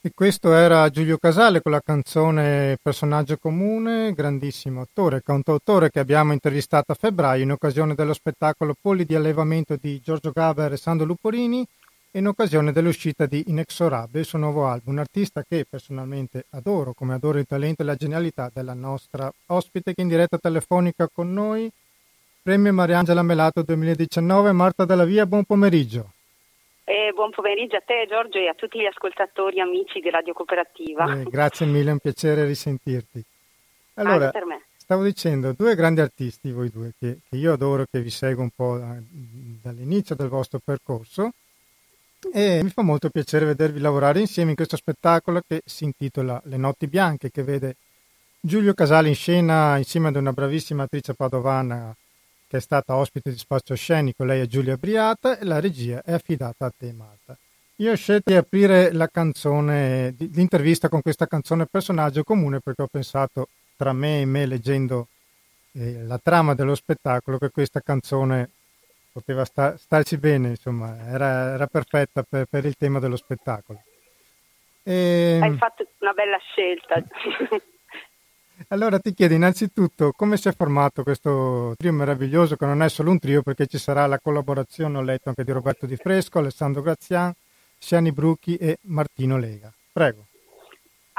E questo era Giulio Casale con la canzone Personaggio comune, grandissimo attore, cantautore che abbiamo intervistato a febbraio in occasione dello spettacolo Polli di allevamento di Giorgio Gaber e Sandro Luporini e in occasione dell'uscita di Inexorabile, il suo nuovo album, un artista che personalmente adoro, come adoro il talento e la genialità della nostra ospite che in diretta telefonica con noi, Premio Mariangela Melato 2019, Marta Della Via, buon pomeriggio. Eh, buon pomeriggio a te Giorgio e a tutti gli ascoltatori amici di Radio Cooperativa. Eh, grazie mille, è un piacere risentirti. Allora, stavo dicendo, due grandi artisti voi due, che, che io adoro, che vi seguo un po' da, dall'inizio del vostro percorso e mi fa molto piacere vedervi lavorare insieme in questo spettacolo che si intitola Le notti bianche, che vede Giulio Casale in scena insieme ad una bravissima attrice padovana che è stata ospite di Spazio Scenico, lei è Giulia Briata e la regia è affidata a te Marta. Io ho scelto di aprire la canzone, l'intervista con questa canzone personaggio comune perché ho pensato tra me e me leggendo eh, la trama dello spettacolo che questa canzone poteva sta- starci bene, insomma, era, era perfetta per, per, il tema dello spettacolo. E... Hai fatto una bella scelta. Allora ti chiedo innanzitutto come si è formato questo trio meraviglioso che non è solo un trio perché ci sarà la collaborazione, ho letto anche di Roberto Di Fresco, Alessandro Grazian, Siani Brucchi e Martino Lega. Prego.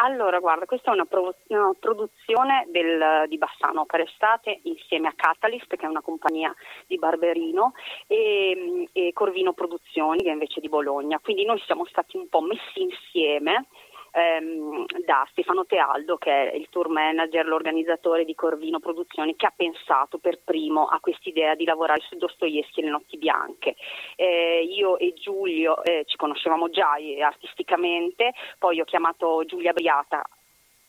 Allora, guarda, questa è una, pro- una produzione del, di Bassano per estate insieme a Catalyst, che è una compagnia di Barberino, e, e Corvino Produzioni, che è invece di Bologna. Quindi noi siamo stati un po' messi insieme ehm, da Stefano Tealdo, che è il tour manager, l'organizzatore di Corvino Produzioni, che ha pensato per primo a quest'idea di lavorare su Dostoevsky e le notti bianche. Eh, io e Giulio eh, ci conoscevamo già eh, artisticamente, poi ho chiamato Giulia Briata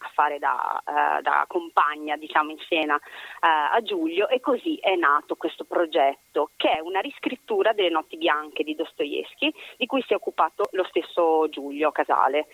a fare da, uh, da compagna diciamo, in scena uh, a Giulio e così è nato questo progetto che è una riscrittura delle Notti Bianche di Dostoevsky di cui si è occupato lo stesso Giulio Casale.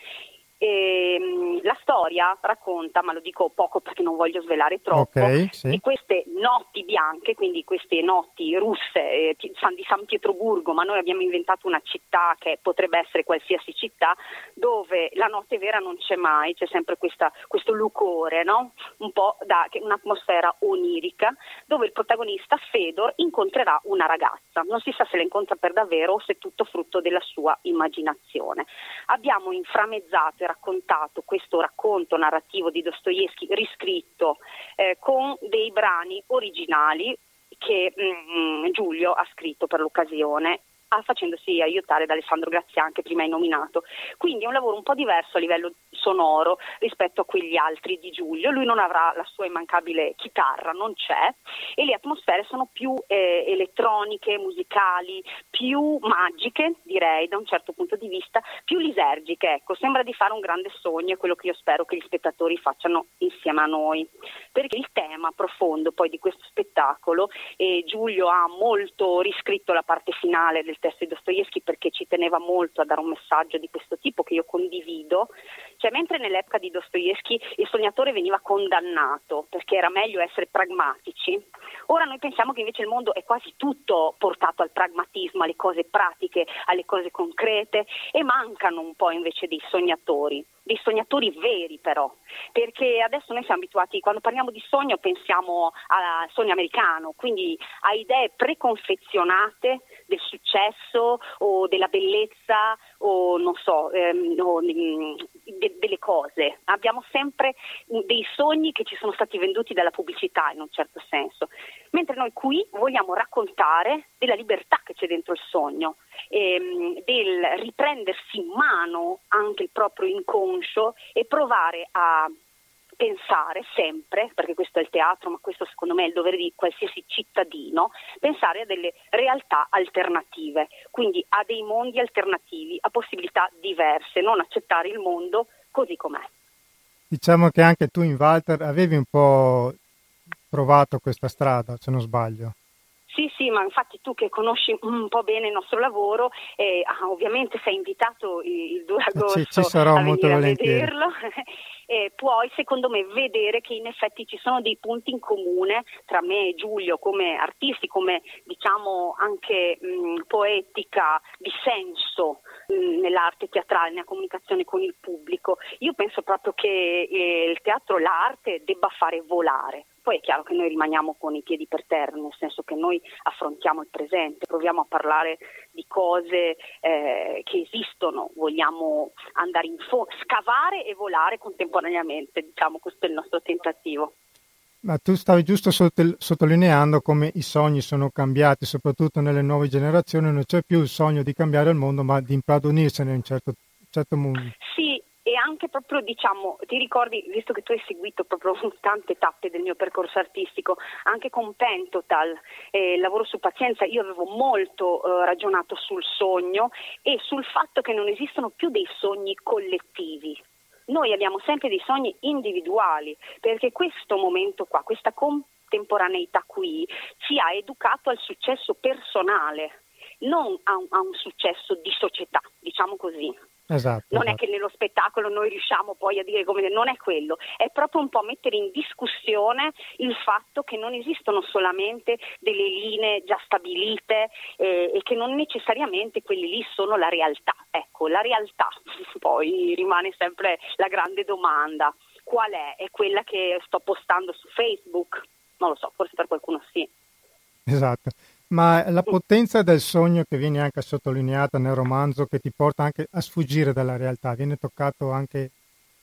E, ehm, la storia racconta, ma lo dico poco perché non voglio svelare troppo, okay, sì. di queste notti bianche, quindi queste notti russe eh, di San Pietroburgo, ma noi abbiamo inventato una città che potrebbe essere qualsiasi città, dove la notte vera non c'è mai, c'è sempre questa, questo lucore, no? un po' da, un'atmosfera onirica, dove il protagonista Fedor incontrerà una ragazza, non si sa se la incontra per davvero o se è tutto frutto della sua immaginazione. Abbiamo inframezzato raccontato questo racconto narrativo di Dostoevsky riscritto eh, con dei brani originali che mm, Giulio ha scritto per l'occasione facendosi aiutare da Alessandro Grazian che prima hai nominato. Quindi è un lavoro un po' diverso a livello sonoro rispetto a quegli altri di Giulio. Lui non avrà la sua immancabile chitarra, non c'è, e le atmosfere sono più eh, elettroniche, musicali, più magiche, direi da un certo punto di vista, più lisergiche. Ecco, sembra di fare un grande sogno, è quello che io spero che gli spettatori facciano insieme a noi. Perché il tema profondo poi di questo spettacolo, e Giulio ha molto riscritto la parte finale del testo di Dostoevsky perché ci teneva molto a dare un messaggio di questo tipo che io condivido, cioè mentre nell'epoca di Dostoevsky il sognatore veniva condannato perché era meglio essere pragmatici, ora noi pensiamo che invece il mondo è quasi tutto portato al pragmatismo, alle cose pratiche, alle cose concrete e mancano un po' invece dei sognatori dei sognatori veri però, perché adesso noi siamo abituati, quando parliamo di sogno pensiamo al sogno americano, quindi a idee preconfezionate del successo o della bellezza o non so, ehm, o, mm, de- delle cose. Abbiamo sempre dei sogni che ci sono stati venduti dalla pubblicità in un certo senso, mentre noi qui vogliamo raccontare della libertà che c'è dentro il sogno, ehm, del riprendersi in mano anche il proprio inconscio e provare a pensare sempre, perché questo è il teatro, ma questo secondo me è il dovere di qualsiasi cittadino, pensare a delle realtà alternative, quindi a dei mondi alternativi, a possibilità diverse, non accettare il mondo così com'è. Diciamo che anche tu in Walter avevi un po' provato questa strada, se non sbaglio. Sì, sì, ma infatti tu che conosci un po' bene il nostro lavoro, eh, ah, ovviamente sei invitato il 2 agosto ci, ci sarò a molto venire a vederlo. Eh, puoi secondo me vedere che in effetti ci sono dei punti in comune tra me e Giulio come artisti, come diciamo anche mh, poetica di senso mh, nell'arte teatrale, nella comunicazione con il pubblico. Io penso proprio che eh, il teatro, l'arte debba fare volare poi è chiaro che noi rimaniamo con i piedi per terra, nel senso che noi affrontiamo il presente, proviamo a parlare di cose eh, che esistono, vogliamo andare in fondo, scavare e volare contemporaneamente, diciamo questo è il nostro tentativo. Ma tu stavi giusto sottolineando come i sogni sono cambiati, soprattutto nelle nuove generazioni, non c'è più il sogno di cambiare il mondo, ma di impadronirsene in un certo, certo mondo. Sì, e anche proprio diciamo, ti ricordi, visto che tu hai seguito proprio tante tappe del mio percorso artistico, anche con Pentotal, eh, lavoro su pazienza, io avevo molto eh, ragionato sul sogno e sul fatto che non esistono più dei sogni collettivi. Noi abbiamo sempre dei sogni individuali, perché questo momento qua, questa contemporaneità qui, ci ha educato al successo personale, non a un, a un successo di società, diciamo così. Esatto, non esatto. è che nello spettacolo noi riusciamo poi a dire come non è quello, è proprio un po' mettere in discussione il fatto che non esistono solamente delle linee già stabilite eh, e che non necessariamente quelle lì sono la realtà. Ecco, la realtà poi rimane sempre la grande domanda. Qual è? È quella che sto postando su Facebook? Non lo so, forse per qualcuno sì. Esatto ma la potenza del sogno che viene anche sottolineata nel romanzo, che ti porta anche a sfuggire dalla realtà, viene toccato anche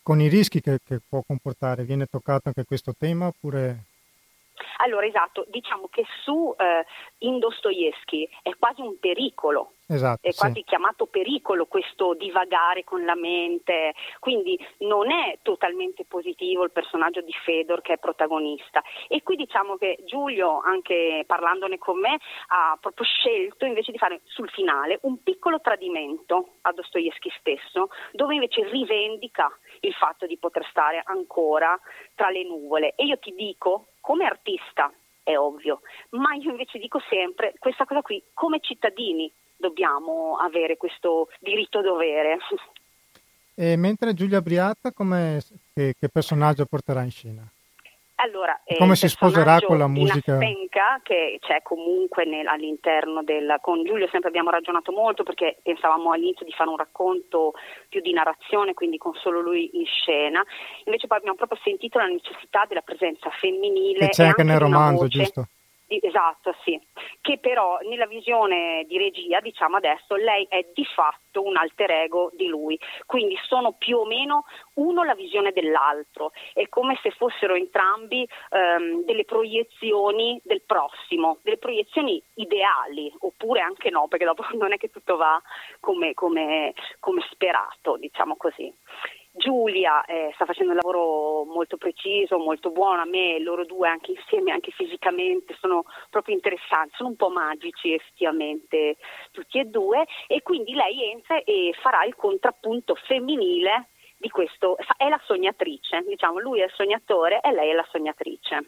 con i rischi che, che può comportare, viene toccato anche questo tema oppure... Allora, esatto, diciamo che su eh, in Dostoevsky è quasi un pericolo, esatto, è quasi sì. chiamato pericolo questo divagare con la mente, quindi non è totalmente positivo il personaggio di Fedor che è protagonista. E qui diciamo che Giulio, anche parlandone con me, ha proprio scelto invece di fare sul finale un piccolo tradimento a Dostoevsky stesso, dove invece rivendica il fatto di poter stare ancora tra le nuvole. E io ti dico, come artista, è ovvio, ma io invece dico sempre questa cosa qui, come cittadini dobbiamo avere questo diritto-dovere. E mentre Giulia Briatta, che, che personaggio porterà in scena? Allora, eh, come si sposerà con la musica? Nastenka, che c'è comunque nel, all'interno del... Con Giulio sempre abbiamo ragionato molto perché pensavamo all'inizio di fare un racconto più di narrazione, quindi con solo lui in scena. Invece poi abbiamo proprio sentito la necessità della presenza femminile. E c'è e anche nel romanzo, voce, giusto? Esatto, sì. Che però nella visione di regia, diciamo adesso, lei è di fatto un alter ego di lui. Quindi sono più o meno uno la visione dell'altro. È come se fossero entrambi ehm, delle proiezioni del prossimo, delle proiezioni ideali, oppure anche no, perché dopo non è che tutto va come, come, come sperato, diciamo così. Giulia eh, sta facendo un lavoro molto preciso, molto buono, a me loro due anche insieme, anche fisicamente, sono proprio interessanti, sono un po' magici effettivamente tutti e due e quindi lei entra e farà il contrappunto femminile di questo, è la sognatrice, diciamo, lui è il sognatore e lei è la sognatrice.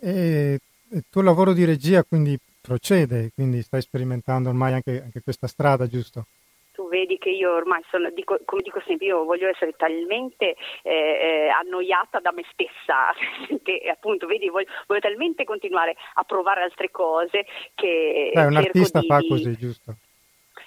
E il tuo lavoro di regia quindi procede, quindi stai sperimentando ormai anche, anche questa strada, giusto? Tu vedi che io ormai sono, dico, come dico sempre, io voglio essere talmente eh, eh annoiata da me stessa che appunto, vedi, voglio, voglio, talmente continuare a provare altre cose che... Beh, un artista di, fa così, giusto?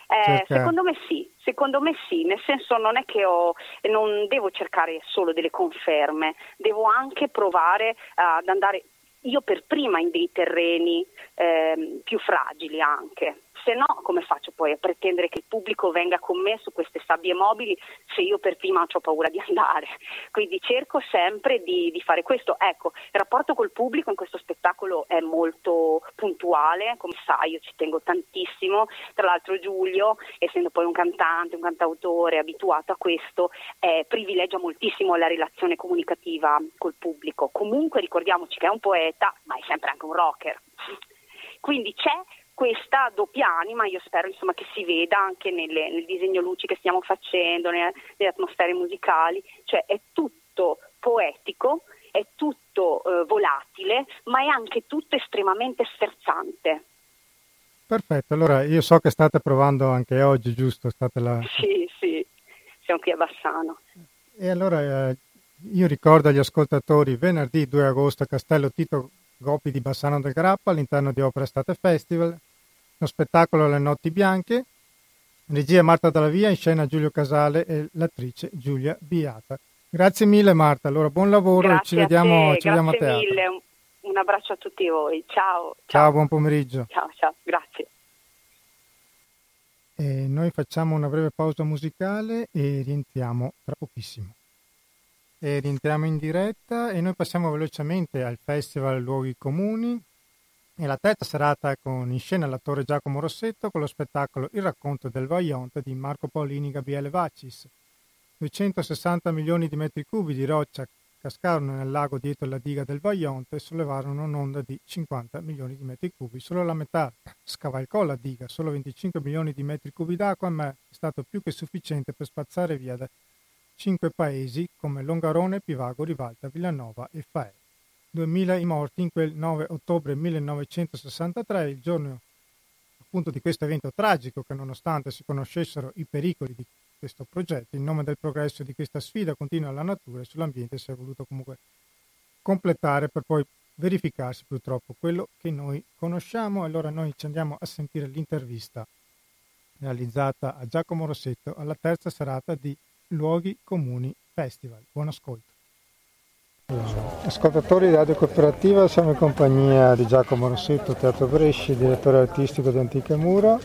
Eh, secondo me sì, secondo me sì, nel senso non è che ho, non devo cercare solo delle conferme, devo anche provare ad andare io per prima in dei terreni eh, più fragili anche se no come faccio poi a pretendere che il pubblico venga con me su queste sabbie mobili se io per prima ho paura di andare? Quindi cerco sempre di, di, fare questo. Ecco, il rapporto col pubblico in questo spettacolo è molto puntuale, come sai io ci tengo tantissimo, tra l'altro Giulio, essendo poi un cantante, un cantautore abituato a questo, eh, privilegia moltissimo la relazione comunicativa col pubblico. Comunque ricordiamoci che è un poeta, ma è sempre anche un rocker. Quindi c'è questa doppia anima io spero insomma, che si veda anche nelle, nel disegno luci che stiamo facendo, nelle, nelle atmosfere musicali, cioè è tutto poetico, è tutto eh, volatile, ma è anche tutto estremamente sferzante. Perfetto, allora io so che state provando anche oggi, giusto? State la... Sì, sì, siamo qui a Bassano. E allora eh, io ricordo agli ascoltatori venerdì 2 agosto a Castello Tito Gopi di Bassano del Grappa all'interno di Opera Estate Festival, lo spettacolo Le Notti Bianche, regia Marta Dalla Via, in scena Giulio Casale e l'attrice Giulia Biata. Grazie mille Marta, allora buon lavoro Grazie e ci vediamo, a, ci vediamo a teatro. mille, un, un abbraccio a tutti voi, ciao. Ciao, ciao buon pomeriggio. Ciao, ciao, grazie. E noi facciamo una breve pausa musicale e rientriamo tra pochissimo e rientriamo in diretta e noi passiamo velocemente al Festival Luoghi Comuni e la terza serata con in scena l'attore Giacomo Rossetto con lo spettacolo Il racconto del Vaillant di Marco Paolini e Gabriele Vacis. 260 milioni di metri cubi di roccia cascarono nel lago dietro la diga del Vaillant e sollevarono un'onda di 50 milioni di metri cubi. Solo la metà scavalcò la diga, solo 25 milioni di metri cubi d'acqua, ma è stato più che sufficiente per spazzare via da cinque paesi come Longarone, Pivago, Rivalta, Villanova e Faè. 2000 i morti in quel 9 ottobre 1963, il giorno appunto di questo evento tragico che nonostante si conoscessero i pericoli di questo progetto, in nome del progresso di questa sfida continua alla natura e sull'ambiente si è voluto comunque completare per poi verificarsi purtroppo quello che noi conosciamo. Allora noi ci andiamo a sentire l'intervista realizzata a Giacomo Rossetto alla terza serata di Luoghi Comuni Festival. Buon ascolto. Ascoltatori di Radio Cooperativa, siamo in compagnia di Giacomo Rossetto, Teatro Bresci, direttore artistico di Antiche Mura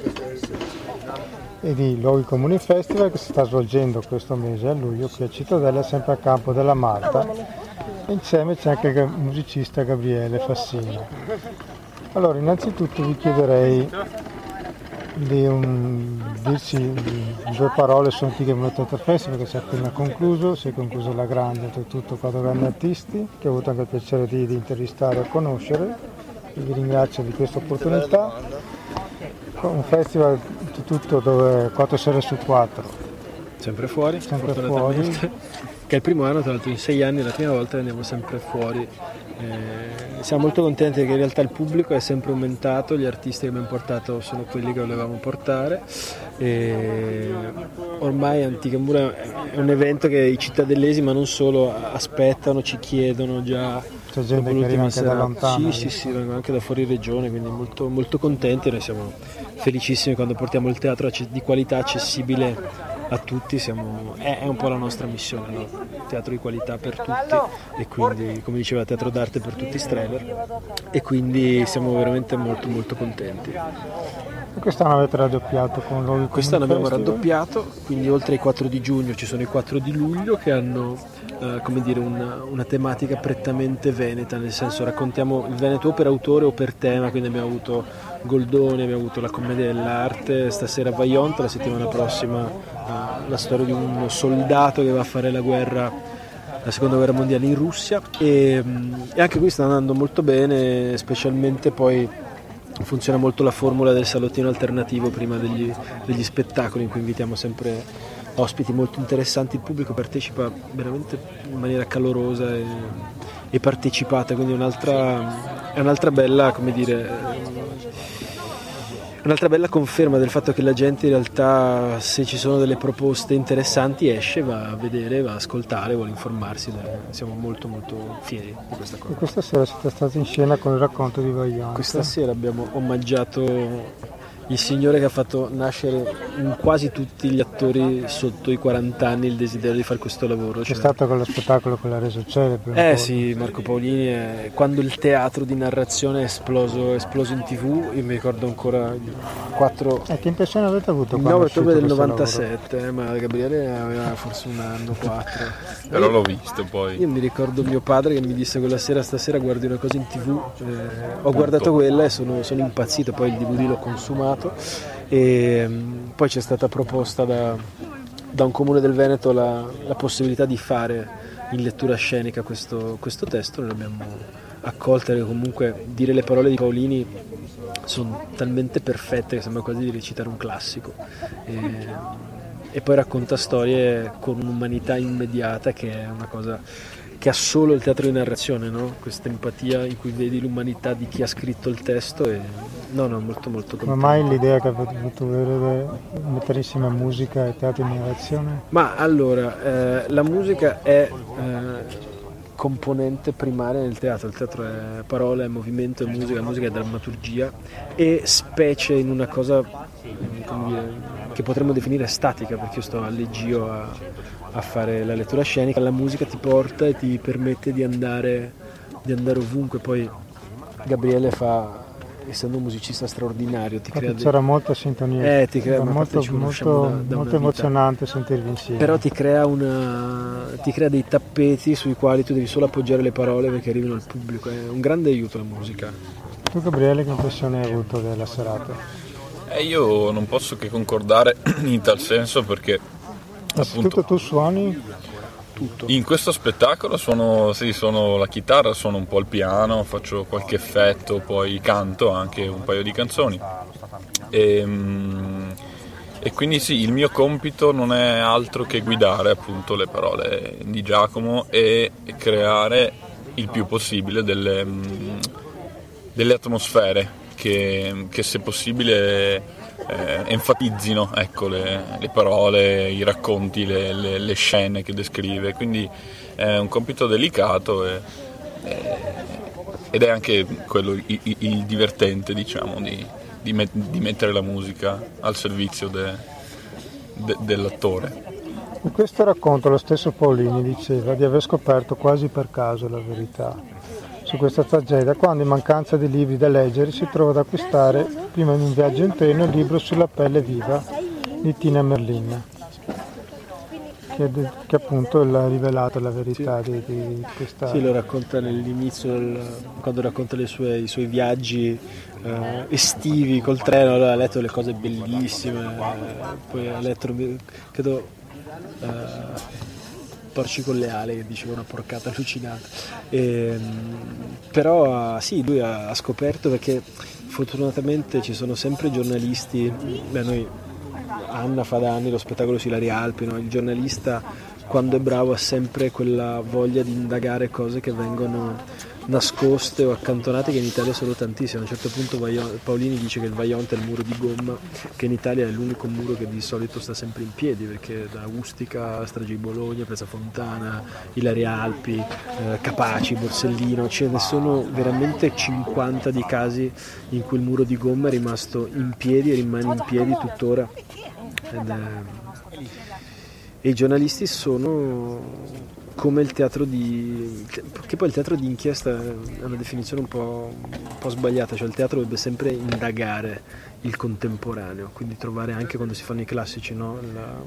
e di Luoghi Comuni Festival che si sta svolgendo questo mese a luglio qui a Cittadella, sempre a campo della Marta. E insieme c'è anche il musicista Gabriele Fassino. Allora, innanzitutto vi chiederei di un, dirci due parole su Antiche Monoteatro Festival che si è appena concluso, si è concluso la grande, oltretutto quattro grandi artisti che ho avuto anche il piacere di, di intervistare e conoscere vi ringrazio di questa opportunità. Un festival tutto dove 4 sere su 4. Sempre fuori, sempre fuori. Che è il primo anno, tra l'altro in sei anni, la prima volta andiamo sempre fuori eh, siamo molto contenti che in realtà il pubblico è sempre aumentato, gli artisti che abbiamo portato sono quelli che volevamo portare. E ormai Antica Mura è un evento che i cittadellesi, ma non solo, aspettano, ci chiedono già. C'è gente che arriva anche da lontano. Sì, sì, sì, vengono anche da fuori regione, quindi molto, molto contenti. Noi siamo felicissimi quando portiamo il teatro di qualità accessibile a tutti, siamo, è, è, un po' la nostra missione, no? teatro di qualità per tutti e quindi come diceva teatro d'arte per tutti Streller e quindi siamo veramente molto molto contenti. E quest'anno avete raddoppiato con luoghi Quest'anno abbiamo festival. raddoppiato, quindi oltre ai 4 di giugno ci sono i 4 di luglio che hanno eh, come dire, una, una, tematica prettamente veneta, nel senso raccontiamo il Veneto o per autore o per tema, quindi abbiamo avuto Goldoni, abbiamo avuto la commedia dell'arte, stasera Vaillant, la settimana prossima eh, la storia di un soldato che va a fare la guerra la seconda guerra mondiale in Russia. E, e anche qui sta andando molto bene, specialmente poi funziona molto la formula del salottino alternativo prima degli, degli spettacoli in cui invitiamo sempre ospiti molto interessanti, il pubblico partecipa veramente in maniera calorosa e, e partecipata, quindi è un'altra, è un'altra bella, come dire, un'altra bella conferma del fatto che la gente in realtà se ci sono delle proposte interessanti esce, va a vedere, va a ascoltare, vuole informarsi, siamo molto molto fieri di questa cosa. E questa sera siete stati in scena con il racconto di Vaillant. Questa sera abbiamo omaggiato il signore che ha fatto nascere in quasi tutti gli attori sotto i 40 anni il desiderio di fare questo lavoro. C'è cioè... stato quello spettacolo che l'ha reso celebre. Eh sì, Marco Paolini, è... quando il teatro di narrazione è esploso, è esploso in tv, io mi ricordo ancora 4... E che impressione avete avuto? Il 9 ottobre del 97, eh, ma Gabriele aveva forse un anno, 4. Però l'ho visto poi. Io mi ricordo mio padre che mi disse quella sera, stasera guardi una cosa in tv, eh, ho guardato quella e sono, sono impazzito, poi il DVD l'ho consumato e mm, poi c'è stata proposta da, da un comune del Veneto la, la, possibilità di fare in lettura scenica questo, questo testo, noi l'abbiamo accolta e comunque dire le parole di Paolini sono talmente perfette che sembra quasi di recitare un classico. E, e poi racconta storie con un'umanità immediata che è una cosa che ha solo il teatro di narrazione, no? questa empatia in cui vedi l'umanità di chi ha scritto il testo e no, no, molto molto contento. Ma mai l'idea che avete avuto avere mettere insieme musica e teatro di narrazione? Ma allora, eh, la musica è eh, componente primaria nel teatro, il teatro è parola, è movimento, è musica, la musica è drammaturgia e specie in una cosa dire, che potremmo definire statica, perché io sto a leggio a, a, fare la lettura scenica, la musica ti porta e ti permette di andare, di andare ovunque, poi Gabriele fa essendo un musicista straordinario ti crea c'era dei... molta sintonia. Eh, ti crea, molto, molto, da, da molto emozionante sentirvi insieme. Però ti crea, una, ti crea dei tappeti sui quali tu devi solo appoggiare le parole perché arrivino al pubblico. È un grande aiuto la musica. Tu Gabriele che impressione hai avuto della serata? Eh, io non posso che concordare in tal senso perché appunto tu suoni tutto. In questo spettacolo suono, sì, suono la chitarra, suono un po' il piano, faccio qualche effetto, poi canto anche un paio di canzoni. E, ehm, e quindi sì, il mio compito non è altro che guidare appunto le parole di Giacomo e creare il più possibile delle, mm, delle atmosfere che, che se possibile eh, enfatizzino ecco, le, le, parole, i racconti, le, le, le, scene che descrive, quindi è un compito delicato e, e, ed è anche quello il, il divertente diciamo, di, di, met, di, mettere la musica al servizio de, de, dell'attore. In questo racconto lo stesso Paolini diceva di aver scoperto quasi per caso la verità su questa tragedia quando in mancanza di libri da leggere si trova ad acquistare prima di un viaggio in treno il libro sulla pelle viva di Tina Merlin che, che appunto ha rivelato la verità sì. di, di, questa sì lo racconta nell'inizio del, quando racconta sue, i suoi viaggi eh, estivi col treno allora, ha letto le cose bellissime eh, poi ha letto credo eh, Porci con le ali, che diceva una porcata allucinante. E, ehm, però sì, lui ha, ha, scoperto perché fortunatamente ci sono sempre giornalisti, beh noi Anna fa da anni lo spettacolo sui Lari Alpi, no? il giornalista quando è bravo ha sempre quella voglia di indagare cose che vengono nascoste o accantonate che in Italia sono tantissime. A un certo punto Paolini dice che il Vaionte è il muro di gomma, che in Italia è l'unico muro che di solito sta sempre in piedi, perché da Ustica, Strage di Bologna, Piazza Fontana, Ilaria Alpi, eh, Capaci, Borsellino, ce ne sono veramente 50 di casi in cui il muro di gomma è rimasto in piedi e rimane in piedi tuttora. Ed, eh, e i giornalisti sono come il teatro di... che poi il teatro di inchiesta è una definizione un po', un po', sbagliata, cioè il teatro dovrebbe sempre indagare il contemporaneo, quindi trovare anche quando si fanno i classici no? La...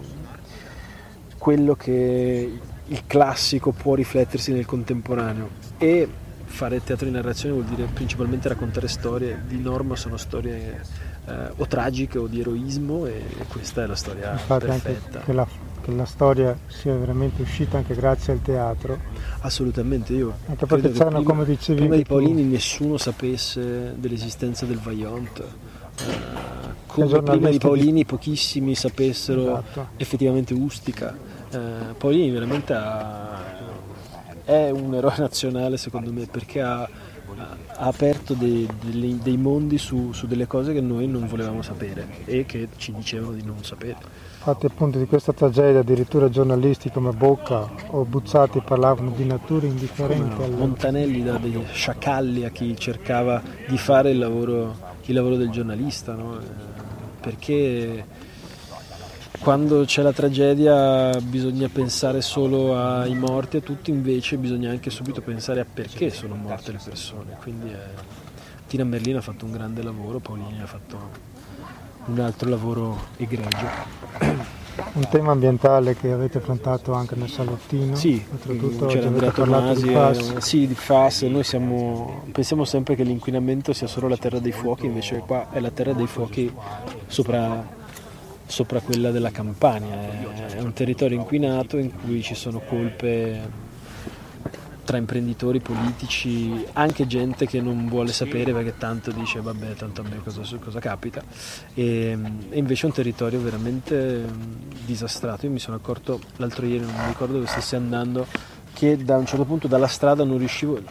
quello che il classico può riflettersi nel contemporaneo e fare teatro di narrazione vuol dire principalmente raccontare storie, di norma sono storie eh, o tragiche o di eroismo e questa è la storia Infatti perfetta. Anche la che la storia sia veramente uscita anche grazie al teatro. Assolutamente, io anche perché c'erano, prima, come dicevi prima di Paolini tu, nessuno sapesse dell'esistenza del Vaillant. Eh, come prima di Paolini pochissimi sapessero esatto. effettivamente Ustica. Eh, Paolini veramente ha, è un eroe nazionale secondo me perché ha, ha aperto dei, dei, dei mondi su, su delle cose che noi non volevamo sapere e che ci dicevano di non sapere. Infatti appunto di questa tragedia addirittura giornalisti come Bocca o Buzzati parlavano di nature indifferenti. Alle... Montanelli da dei sciacalli a chi cercava di fare il lavoro, il lavoro del giornalista, no? Eh, perché quando c'è la tragedia bisogna pensare solo ai morti e tutti invece bisogna anche subito pensare a perché sono morte le persone. Quindi eh, Tina Merlino ha fatto un grande lavoro, Paolini ha fatto un altro lavoro egregio. Un tema ambientale che avete affrontato anche nel salottino? Sì, c'era Andrea Tomasi, di FAS. Eh, sì, di FAS, noi siamo, pensiamo sempre che l'inquinamento sia solo la terra dei fuochi, invece qua è la terra dei fuochi sopra, sopra quella della Campania, è un territorio inquinato in cui ci sono colpe tra imprenditori, politici, anche gente che non vuole sapere perché tanto dice vabbè tanto a me cosa, cosa capita. E, e, invece è un territorio veramente disastrato, io mi sono accorto l'altro ieri, non mi ricordo dove stessi andando che da un certo punto dalla strada non riuscivo,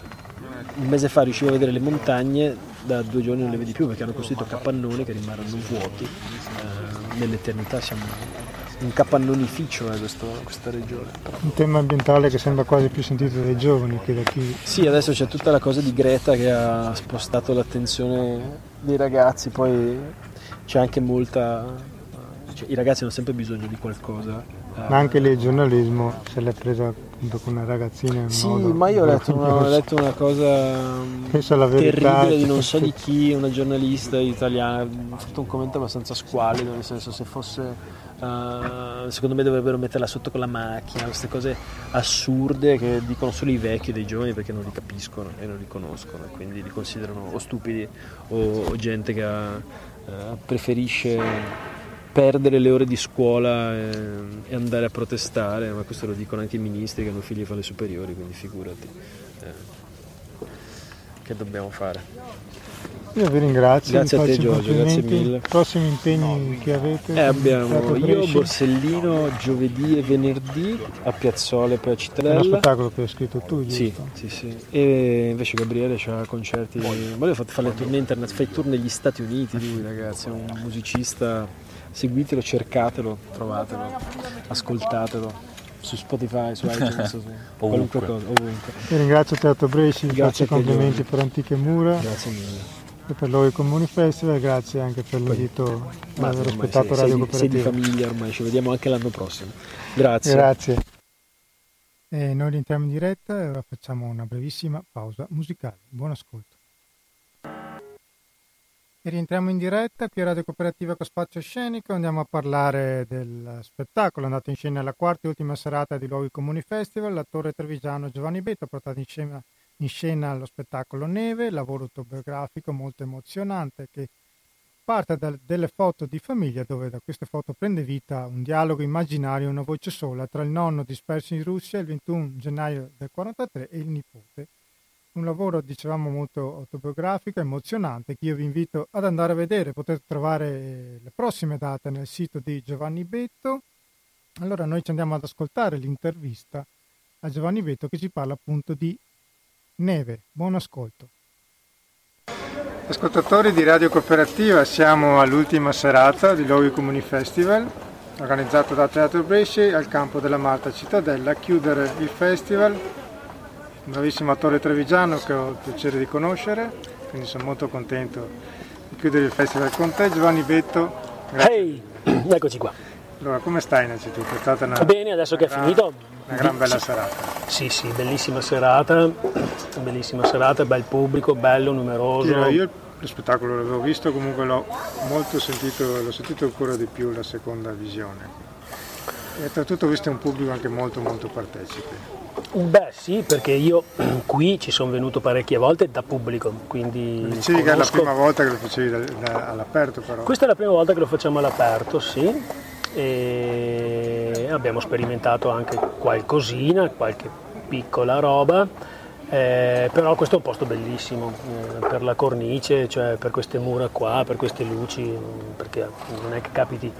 un mese fa riuscivo a vedere le montagne, da due giorni non le vedi più perché hanno costruito capannoni che rimarranno vuoti, eh, nell'eternità siamo un capannonificio eh, questo, questa regione. Un tema ambientale che sembra quasi più sentito dai giovani che da chi... Sì, adesso c'è tutta la cosa di Greta che ha spostato l'attenzione dei ragazzi, poi c'è anche molta... Cioè, I ragazzi hanno sempre bisogno di qualcosa. Ma anche lì il giornalismo se l'è presa appunto con una ragazzina in Sì, modo ma io ho letto una, ho letto una cosa terribile di non so di chi, una giornalista italiana, ha fatto un commento abbastanza squallido, nel senso se fosse... eh, secondo me dovrebbero metterla sotto con la macchina, queste cose assurde che dicono solo i vecchi dei giovani perché non li capiscono e non li conoscono e quindi li considerano o stupidi o, gente che eh, preferisce perdere le ore di scuola e, e andare a protestare, ma questo lo dicono anche i ministri che hanno figli che fanno le superiori, quindi figurati. eh, che dobbiamo fare? Io vi ringrazio, Grazie vi a te, i Giorgio, grazie mille. Prossimi impegni che avete? Eh, abbiamo io? Borsellino, giovedì e venerdì a Piazzole per È uno Cittadella. spettacolo che hai scritto tu, Sì, giusto? sì, sì. E invece Gabriele ha concerti. Ma lui fare le tournée internazionali, fa i tour negli Stati Uniti lui ragazzi, è un musicista. Seguitelo, cercatelo, trovatelo, ascoltatelo su Spotify, su iTunes, su qualunque cosa, ovunque. Io ringrazio Teatro Bresci, vi Grazie faccio i complimenti per Antiche Mura Grazie mille. e per Loi Comuni Festival, grazie anche per l'invito ad Ma aver aspettato sei, Radio sei di, sei di Cooperativa. famiglia ormai, ci vediamo anche l'anno prossimo. Grazie. Grazie. E noi rientriamo in diretta e ora facciamo una brevissima pausa musicale. Buon ascolto. E rientriamo in diretta qui a Radio Cooperativa con Spazio Scenico. Andiamo a parlare del spettacolo andato in scena alla quarta e ultima serata di Luoghi Comuni Festival. L'attore trevigiano Giovanni Betto ha portato in scena, in scena lo spettacolo Neve, lavoro autobiografico molto emozionante che parte da delle foto di famiglia dove da queste foto prende vita un dialogo immaginario, una voce sola tra il nonno disperso in Russia il 21 gennaio del 43 e il nipote. Un lavoro, dicevamo, molto autobiografico, emozionante, che io vi invito ad andare a vedere. Potete trovare le prossime date nel sito di Giovanni Betto. Allora noi ci andiamo ad ascoltare l'intervista a Giovanni Betto che ci parla appunto di neve. Buon ascolto. Ascoltatori di Radio Cooperativa, siamo all'ultima serata di Luoghi Comuni Festival, organizzato da Teatro Bresci al campo della Malta Cittadella. A chiudere il festival, bravissimo attore trevigiano che ho il piacere di conoscere, quindi sono molto contento di chiudere il festival con te, Giovanni Betto. Grazie. Ehi, eccoci qua. Allora, come stai innanzitutto? È stata una, Bene, adesso che è gran- finito. una gran bella Sì. serata. Sì, sì, bellissima serata, bellissima serata, bel pubblico, bello, numeroso. Io, io lo spettacolo l'avevo visto, comunque l'ho molto sentito, l'ho sentito ancora di più la seconda visione. E oltretutto ho visto un pubblico anche molto molto partecipe. Beh sì, perché io qui ci sono venuto parecchie volte da pubblico, quindi Dicevi che è la conosco- prima volta che lo facevi da- da- all'aperto però. Questa è la prima volta che lo facciamo all'aperto, sì, e abbiamo sperimentato anche qualcosina, qualche piccola roba, eh, però questo è un posto bellissimo eh, per la cornice, cioè per queste mura qua, per queste luci, perché non è che capiti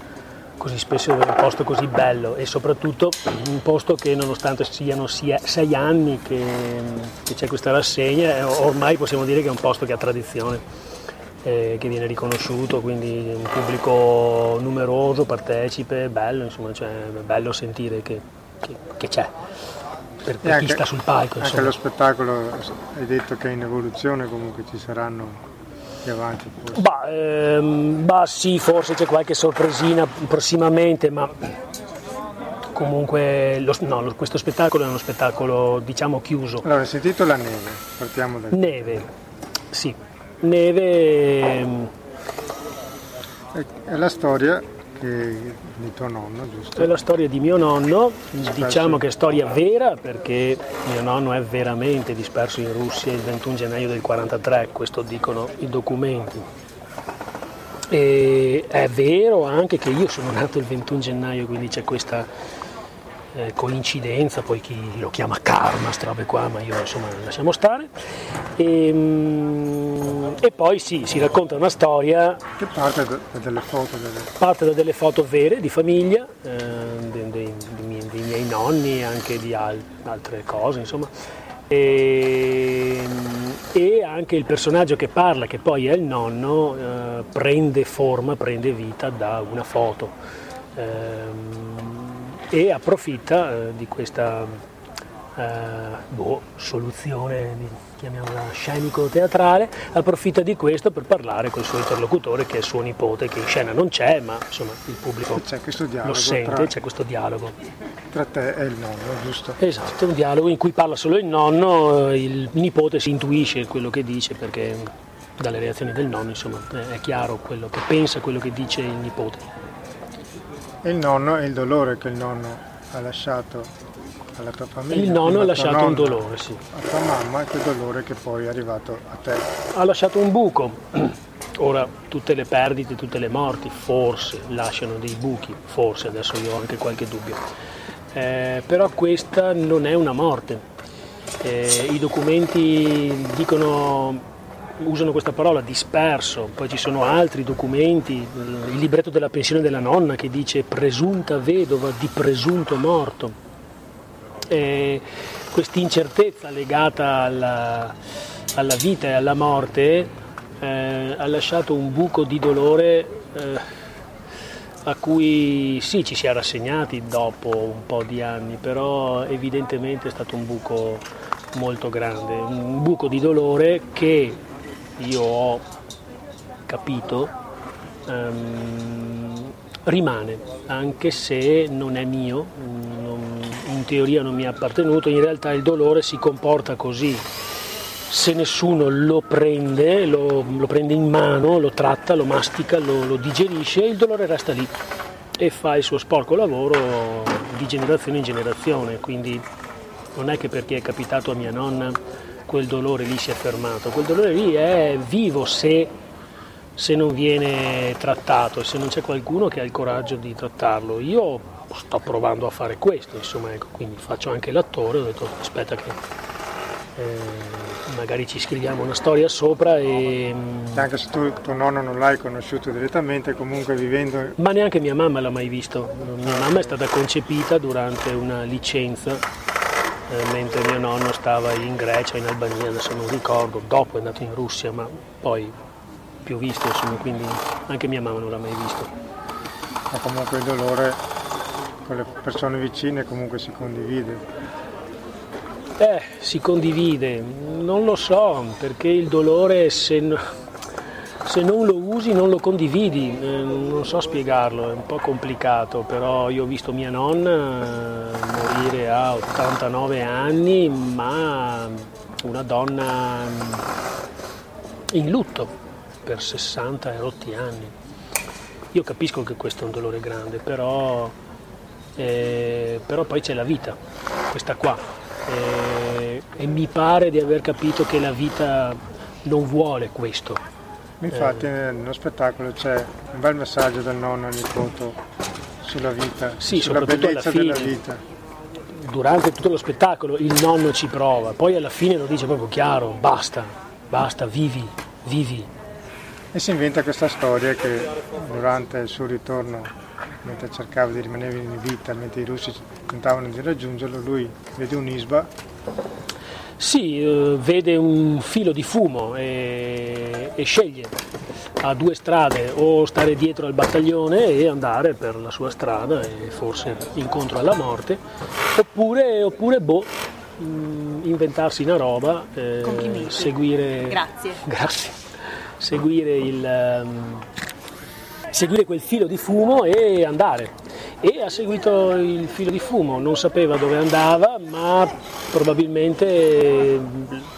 così spesso in un posto così bello e soprattutto un posto che nonostante siano sia sei anni che, che c'è questa rassegna, ormai possiamo dire che è un posto che ha tradizione eh, che viene riconosciuto, quindi un pubblico numeroso, partecipe, bello, insomma, cioè, è bello sentire che, che- che c'è per, per E chi anche- sta sul palco. Anche Insomma. lo spettacolo hai detto che è in evoluzione, comunque ci saranno più avanti forse. Bah, ehm, bah, sì, forse c'è qualche sorpresina prossimamente, ma comunque lo- no, questo spettacolo è uno spettacolo diciamo chiuso. Allora, si intitola Neve, partiamo da Neve, sì, neve ehm, È è la storia che- di tuo nonno, giusto? è la storia di mio nonno, diciamo che è storia vera perché mio nonno è veramente disperso in Russia il 21 gennaio del 43, questo dicono i documenti. E è vero anche che io sono nato il 21 gennaio, quindi c'è questa eh, coincidenza, poi chi lo chiama karma, sta robe qua, ma io insomma lasciamo stare. E, e poi sì, si racconta una storia Che parte da, delle foto delle... parte da delle foto vere di famiglia, eh, dei, dei- dei miei, nonni, anche di al- altre cose, insomma. E, e, anche il personaggio che parla, che poi è il nonno, eh, prende forma, prende vita da una foto eh, e approfitta eh, di questa eh, boh, soluzione chiamiamola scenico-teatrale, approfitta di questo per parlare con il suo interlocutore che è suo nipote, che in scena non c'è, ma insomma il pubblico lo sente, tra, c'è questo dialogo. Tra te e il nonno, giusto? Esatto, un dialogo in cui parla solo il nonno, il nipote si intuisce quello che dice perché dalle reazioni del nonno insomma è chiaro quello che pensa, quello che dice il nipote. E il nonno e il dolore che il nonno ha lasciato alla tua famiglia. Il nonno ha lasciato nonna, un dolore, sì. A tua mamma e quel dolore che poi è arrivato a te. Ha lasciato un buco. Ora, tutte le perdite, tutte le morti, forse lasciano dei buchi, forse, adesso io ho anche qualche dubbio. Eh, però questa non è una morte. Eh, I documenti dicono usano questa parola disperso, poi ci sono altri documenti, il libretto della pensione della nonna che dice presunta vedova di presunto morto eh, questa incertezza legata alla, alla, vita e alla morte eh, ha lasciato un buco di dolore eh, a cui sì ci si è rassegnati dopo un po' di anni, però evidentemente è stato un buco molto grande, un buco di dolore che io ho capito um, rimane, anche se non è mio, teoria non mi è appartenuto, in realtà il dolore si comporta così. Se nessuno lo prende, lo, lo prende in mano, lo tratta, lo mastica, lo, lo digerisce, il dolore resta lì e fa il suo sporco lavoro di generazione in generazione. Quindi non è che perché è capitato a mia nonna quel dolore lì si è fermato, quel dolore lì è vivo se, se non viene trattato, se non c'è qualcuno che ha il coraggio di trattarlo. Io sto provando a fare questo, insomma, ecco, quindi faccio anche l'attore, ho detto aspetta che eh, magari ci scriviamo una storia sopra e... Mm, anche se tu tuo nonno non l'hai conosciuto direttamente, comunque vivendo... Ma neanche mia mamma l'ha mai visto, mia mamma è stata concepita durante una licenza eh, mentre mio nonno stava in Grecia, in Albania, adesso non ricordo, dopo è andato in Russia, ma poi più visto, insomma, quindi anche mia mamma non l'ha mai visto. Ma comunque il dolore con le persone vicine comunque si condivide. Eh, si condivide, non lo so, perché il dolore se, se non lo usi non lo condividi, eh, non so spiegarlo, è un po' complicato, però io ho visto mia nonna morire a 89 anni, ma una donna in lutto per 60 e rotti anni. Io capisco che questo è un dolore grande, però eh, però poi c'è la vita, questa qua, eh, e mi pare di aver capito che la vita non vuole questo. Infatti eh. nello spettacolo c'è un bel messaggio del nonno al nipote sulla vita, sì, sulla bellezza fine, della vita. Durante tutto lo spettacolo il nonno ci prova, poi alla fine lo dice proprio chiaro, basta, basta, vivi, vivi. E si inventa questa storia che durante il suo ritorno mentre cercava di rimanere in vita, mentre i russi tentavano di raggiungerlo, lui vede un'isba. Sì, eh, vede un filo di fumo e, e sceglie ha due strade, o stare dietro al battaglione e andare per la sua strada e forse incontro alla morte, oppure, oppure boh, mm, inventarsi una roba, eh, seguire, Grazie. Grazie. seguire il, um, seguire quel filo di fumo e andare. E ha seguito il filo di fumo, non sapeva dove andava, ma probabilmente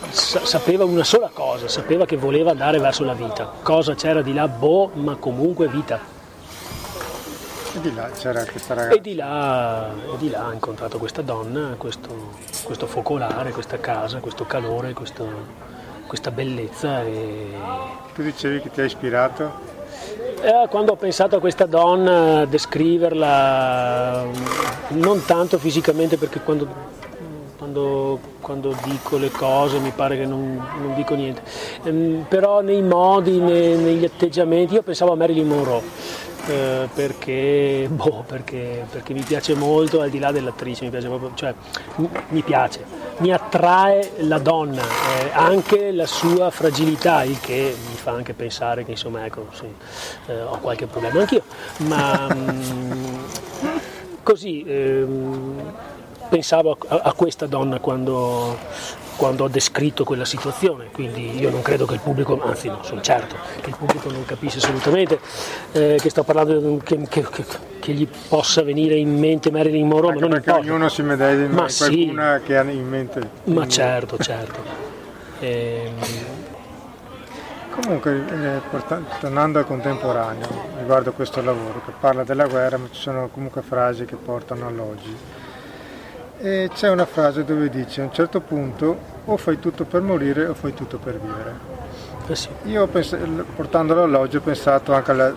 sapeva una sola cosa, sapeva che voleva andare verso la vita. Cosa c'era di là? Boh, ma comunque vita. E di là c'era questa ragazza. E di là, e di là ha incontrato questa donna, questo, questo, focolare, questa casa, questo calore, questo, questa bellezza. E... Tu dicevi che ti ha ispirato? Eh, quando ho pensato a questa donna, descriverla, non tanto fisicamente perché quando, quando, quando dico le cose mi pare che non, non dico niente, ehm, però nei modi, nei, negli atteggiamenti, io pensavo a Marilyn Monroe eh, perché, boh, perché, perché, mi piace molto, al di là dell'attrice, mi piace proprio, cioè, mi, piace, mi attrae la donna, eh, anche la sua fragilità, il che mi fa anche pensare che insomma ecco, sì, eh, ho qualche problema anch'io, ma mm, così ehm, pensavo a, a, questa donna quando, quando ho descritto quella situazione, quindi io non credo che il pubblico, anzi no, sono certo che il pubblico non capisce assolutamente eh, che sto parlando che, che, che, gli possa venire in mente Marilyn Monroe, Anche ma non perché importa. ognuno si ma in qualcuna sì. che ha in mente. Ma certo, certo. E... Comunque, eh, tornando al contemporaneo, riguardo questo lavoro che parla della guerra, ma ci sono comunque frasi che portano all'oggi. E c'è una frase dove dice a un certo punto o fai tutto per morire o fai tutto per vivere. Eh sì. Io portandolo all'oggi ho pensato anche alla,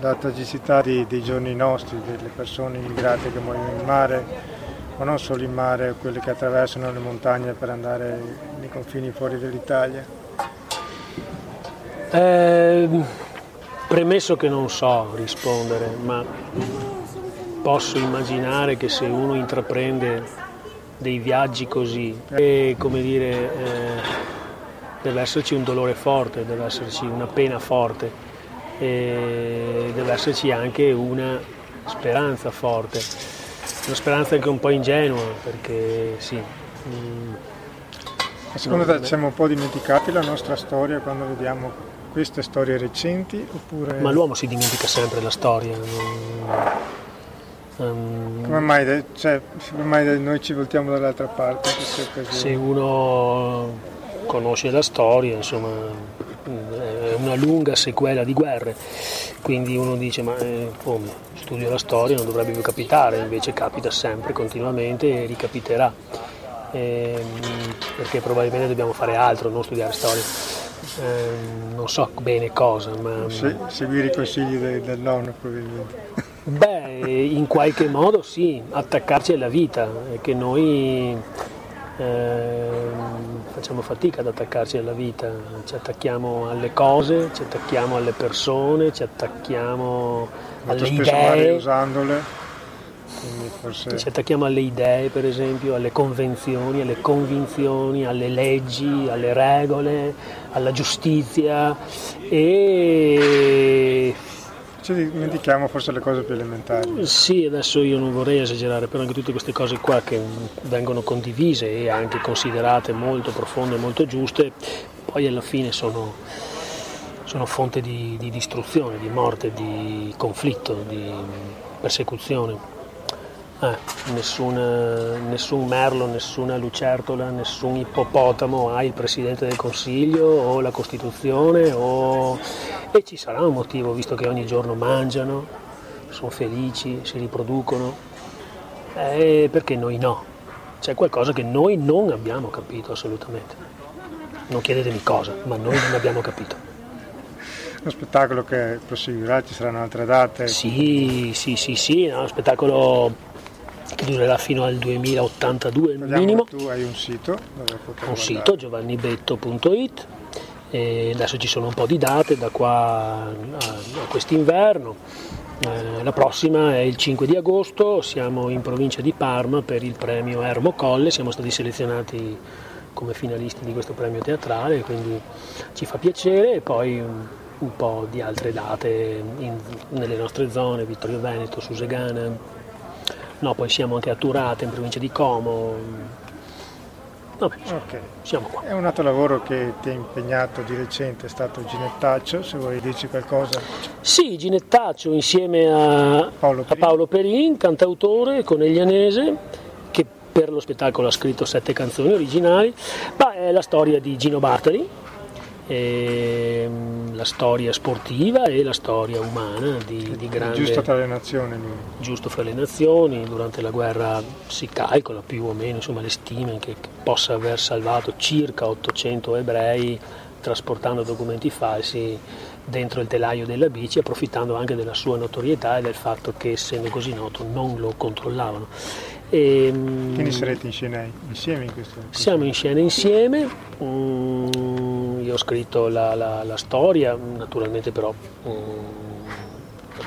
alla tragicità di, dei giorni nostri, delle persone immigrate che muoiono in mare, ma non solo in mare, quelle che attraversano le montagne per andare nei confini fuori dall'Italia. Eh, premesso che non so rispondere, ma posso immaginare che se uno intraprende dei viaggi così, e, come dire, eh, deve esserci un dolore forte, deve esserci una pena forte, e deve esserci anche una speranza forte, una speranza anche un po' ingenua, perché sì. Mm, Secondo te siamo un po' dimenticati la nostra storia quando vediamo queste storie recenti? Oppure... Ma l'uomo si dimentica sempre la storia. Non Um, come, mai, cioè, come mai noi ci voltiamo dall'altra parte? Se uno conosce la storia, insomma, è una lunga sequela di guerre, quindi uno dice ma eh, come, studio la storia non dovrebbe più capitare, invece capita sempre, continuamente e ricapiterà, eh, perché probabilmente dobbiamo fare altro, non studiare storia. Eh, non so bene cosa, ma... Se, seguire i consigli del, del nonno probabilmente. Beh, in qualche modo sì, attaccarci alla vita, che noi eh, facciamo fatica ad attaccarci alla vita, ci attacchiamo alle cose, ci attacchiamo alle persone, ci attacchiamo alle idee. usandole. Forse... Ci attacchiamo alle idee, per esempio, alle convenzioni, alle convinzioni, alle leggi, alle regole, alla giustizia e ci dimentichiamo forse le cose più elementari. Sì, adesso io non vorrei esagerare, però anche tutte queste cose qua che vengono condivise e anche considerate molto profonde molto giuste, poi alla fine sono, sono fonte di, di distruzione, di morte, di conflitto, di persecuzione. Eh, nessuna, nessun merlo, nessuna lucertola, nessun ippopotamo ha il Presidente del Consiglio o la Costituzione o... e ci sarà un motivo visto che ogni giorno mangiano, sono felici, si riproducono, eh, perché noi no. C'è qualcosa che noi non abbiamo capito assolutamente. Non chiedetemi cosa, ma noi non abbiamo capito. Uno spettacolo che proseguirà, ci saranno altre date? Sì, sì, sì, sì, è uno spettacolo che durerà fino al 2082 al minimo. Tu hai un sito? un sito, giovannibetto.it. E adesso ci sono un po' di date da qua a, a quest'inverno. Eh, la prossima è il 5 di agosto, siamo in provincia di Parma per il premio Ermo Colle, siamo stati selezionati come finalisti di questo premio teatrale, quindi ci fa piacere e poi un, un po' di altre date in, nelle nostre zone, Vittorio Veneto, Susegana, No, poi siamo anche a Turate, in provincia di Como. Vabbè, okay. siamo qua. È un altro lavoro che ti ha impegnato di recente, è stato Ginettaccio, se vuoi dirci qualcosa. Sì, Ginettaccio insieme a Paolo Perin, a Paolo Perin cantautore coneglianese, che per lo spettacolo ha scritto sette canzoni originali, ma è la storia di Gino Bartali, ehm, la storia sportiva e la storia umana di, di grande... Giusto tra le nazioni. Giusto fra le nazioni, durante la guerra si calcola più o meno, insomma le stime che, possa aver salvato circa 800 ebrei trasportando documenti falsi dentro il telaio della bici, approfittando anche della sua notorietà e del fatto che essendo così noto non lo controllavano. E, ehm, Quindi sarete in scena insieme in questo? Siamo in scena insieme, mm, io ho scritto la, la, la storia, naturalmente però mm,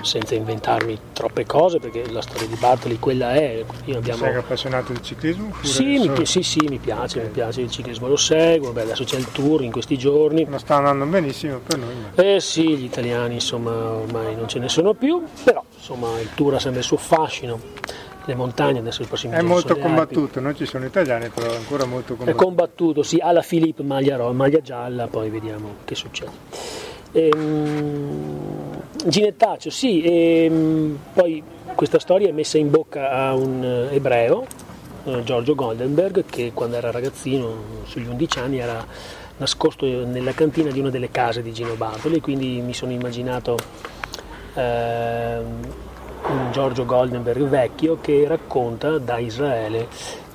senza inventarmi troppe cose perché la storia di Bartoli quella è. Abbiamo... Sei appassionato di ciclismo? Sì mi, sì, sì, mi piace, okay. mi piace il ciclismo, lo seguo, Beh, adesso c'è il tour in questi giorni. Non sta andando benissimo per noi. Ma... Eh sì, gli italiani insomma ormai non ce ne sono più, però insomma il tour ha sempre il suo fascino le montagne adesso il prossimo è molto combattuto, non ci sono italiani però è ancora molto combattuto è combattuto, sì, alla Filippo maglia, maglia gialla poi vediamo che succede. Ehm, Ginettaccio, sì, ehm, poi questa storia è messa in bocca a un eh, ebreo, eh, Giorgio Goldenberg, che quando era ragazzino, sugli 11 anni, era nascosto nella cantina di una delle case di Gino Bartoli, quindi mi sono immaginato eh, un Giorgio Goldenberg vecchio che racconta da Israele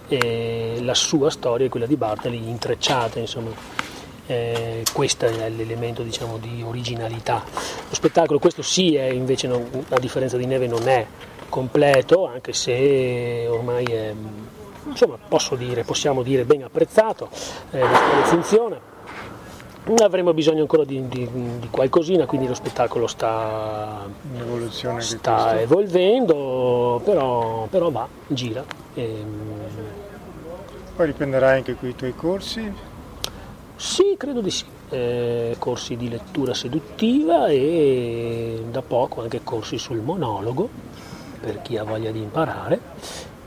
eh, la sua storia e quella di Bartoli intrecciata, insomma eh, questo è l'elemento diciamo, di originalità. Lo spettacolo, questo sì, è, invece non, a differenza di Neve non è completo, anche se ormai è, insomma, posso dire, possiamo dire ben apprezzato, eh, la storia funziona. Avremo bisogno ancora di, di, di qualcosina, quindi lo spettacolo sta, sta evolvendo, però, però, va, gira. E, ehm, Poi riprenderai anche qui i tuoi corsi? Sì, credo di sì. Eh, corsi di lettura seduttiva e da poco anche corsi sul monologo per chi ha voglia di imparare.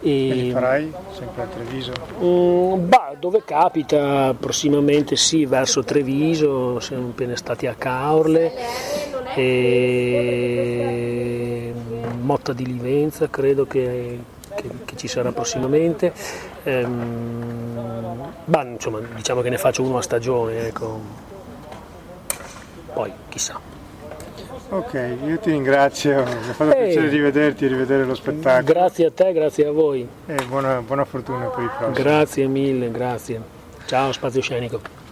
E, li farai sempre a Treviso? Um, bah, dove capita, prossimamente sì, verso Treviso, siamo appena stati a Caorle, e Motta di Livenza credo che, che, che ci sarà prossimamente. Ehm, bah, insomma, diciamo che ne faccio uno a stagione, ecco. Poi chissà. Ok, io ti ringrazio, mi ha fatto Ehi. piacere rivederti e rivedere lo spettacolo. Grazie a te, grazie a voi. E buona, buona fortuna per i prossimi. Grazie mille, grazie. Ciao Spazio Scenico.